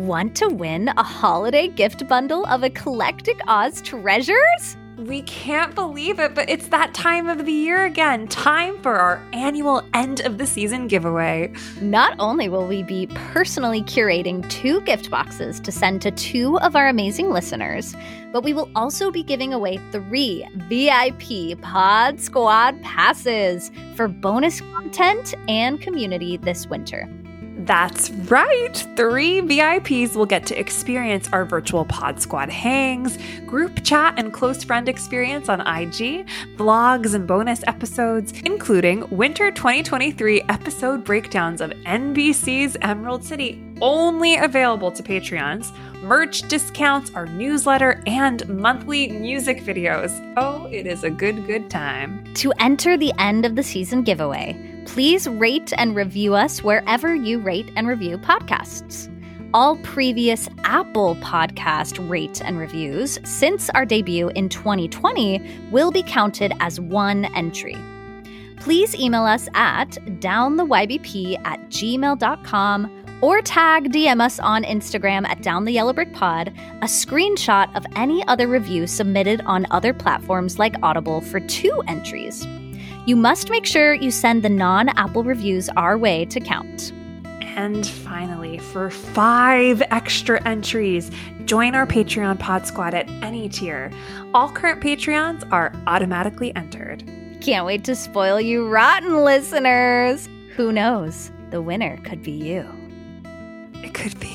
Want to win a holiday gift bundle of eclectic Oz treasures? We can't believe it, but it's that time of the year again. Time for our annual end of the season giveaway. Not only will we be personally curating two gift boxes to send to two of our amazing listeners, but we will also be giving away three VIP Pod Squad passes for bonus content and community this winter. That's right. Three VIPs will get to experience our virtual Pod Squad hangs, group chat and close friend experience on IG, vlogs and bonus episodes, including winter 2023 episode breakdowns of NBC's Emerald City, only available to Patreons, merch discounts, our newsletter, and monthly music videos. Oh, it is a good, good time. To enter the end of the season giveaway, please rate and review us wherever you rate and review podcasts. All previous Apple podcast rate and reviews since our debut in 2020 will be counted as one entry. Please email us at downtheybp at gmail.com or tag DM us on Instagram at Down the Yellow Brick Pod a screenshot of any other review submitted on other platforms like Audible for two entries. You must make sure you send the non Apple reviews our way to count. And finally, for five extra entries, join our Patreon Pod Squad at any tier. All current Patreons are automatically entered. Can't wait to spoil you, rotten listeners! Who knows? The winner could be you. It could be